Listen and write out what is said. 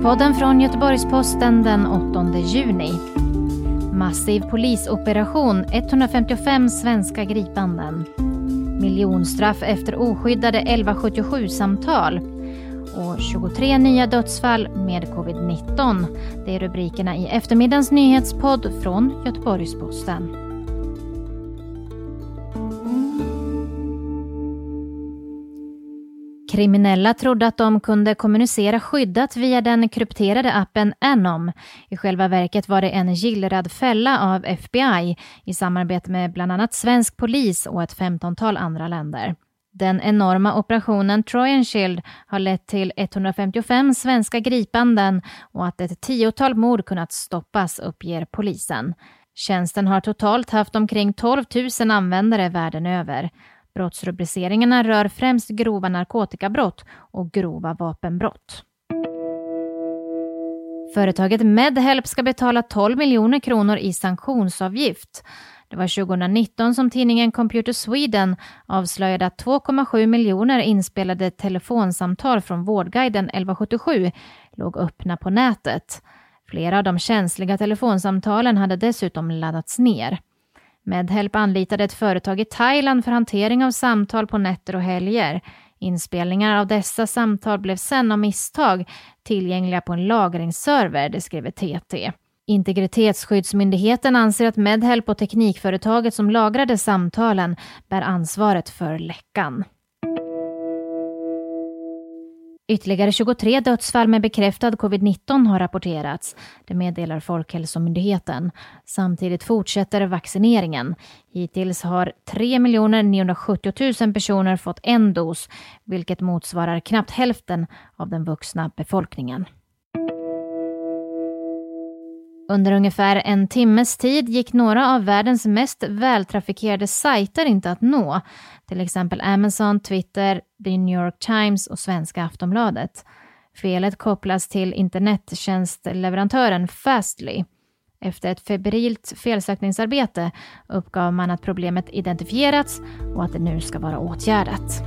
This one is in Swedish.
Nyhetspodden från Göteborgs-Posten den 8 juni. Massiv polisoperation, 155 svenska gripanden. Miljonstraff efter oskyddade 1177-samtal. Och 23 nya dödsfall med covid-19. Det är rubrikerna i eftermiddagens nyhetspodd från Göteborgs-Posten. Kriminella trodde att de kunde kommunicera skyddat via den krypterade appen Anom. I själva verket var det en gillrad fälla av FBI i samarbete med bland annat svensk polis och ett femtontal andra länder. Den enorma operationen Trojan Shield har lett till 155 svenska gripanden och att ett tiotal mord kunnat stoppas, uppger polisen. Tjänsten har totalt haft omkring 12 000 användare världen över. Brottsrubriceringarna rör främst grova narkotikabrott och grova vapenbrott. Företaget Medhelp ska betala 12 miljoner kronor i sanktionsavgift. Det var 2019 som tidningen Computer Sweden avslöjade att 2,7 miljoner inspelade telefonsamtal från Vårdguiden 1177 låg öppna på nätet. Flera av de känsliga telefonsamtalen hade dessutom laddats ner. Medhelp anlitade ett företag i Thailand för hantering av samtal på nätter och helger. Inspelningar av dessa samtal blev sen av misstag tillgängliga på en lagringsserver, det skriver TT. Integritetsskyddsmyndigheten anser att Medhelp och teknikföretaget som lagrade samtalen bär ansvaret för läckan. Ytterligare 23 dödsfall med bekräftad covid-19 har rapporterats. Det meddelar Folkhälsomyndigheten. Samtidigt fortsätter vaccineringen. Hittills har 3 970 000 personer fått en dos, vilket motsvarar knappt hälften av den vuxna befolkningen. Under ungefär en timmes tid gick några av världens mest vältrafikerade sajter inte att nå. Till exempel Amazon, Twitter, The New York Times och svenska Aftonbladet. Felet kopplas till internettjänstleverantören Fastly. Efter ett febrilt felsökningsarbete uppgav man att problemet identifierats och att det nu ska vara åtgärdat.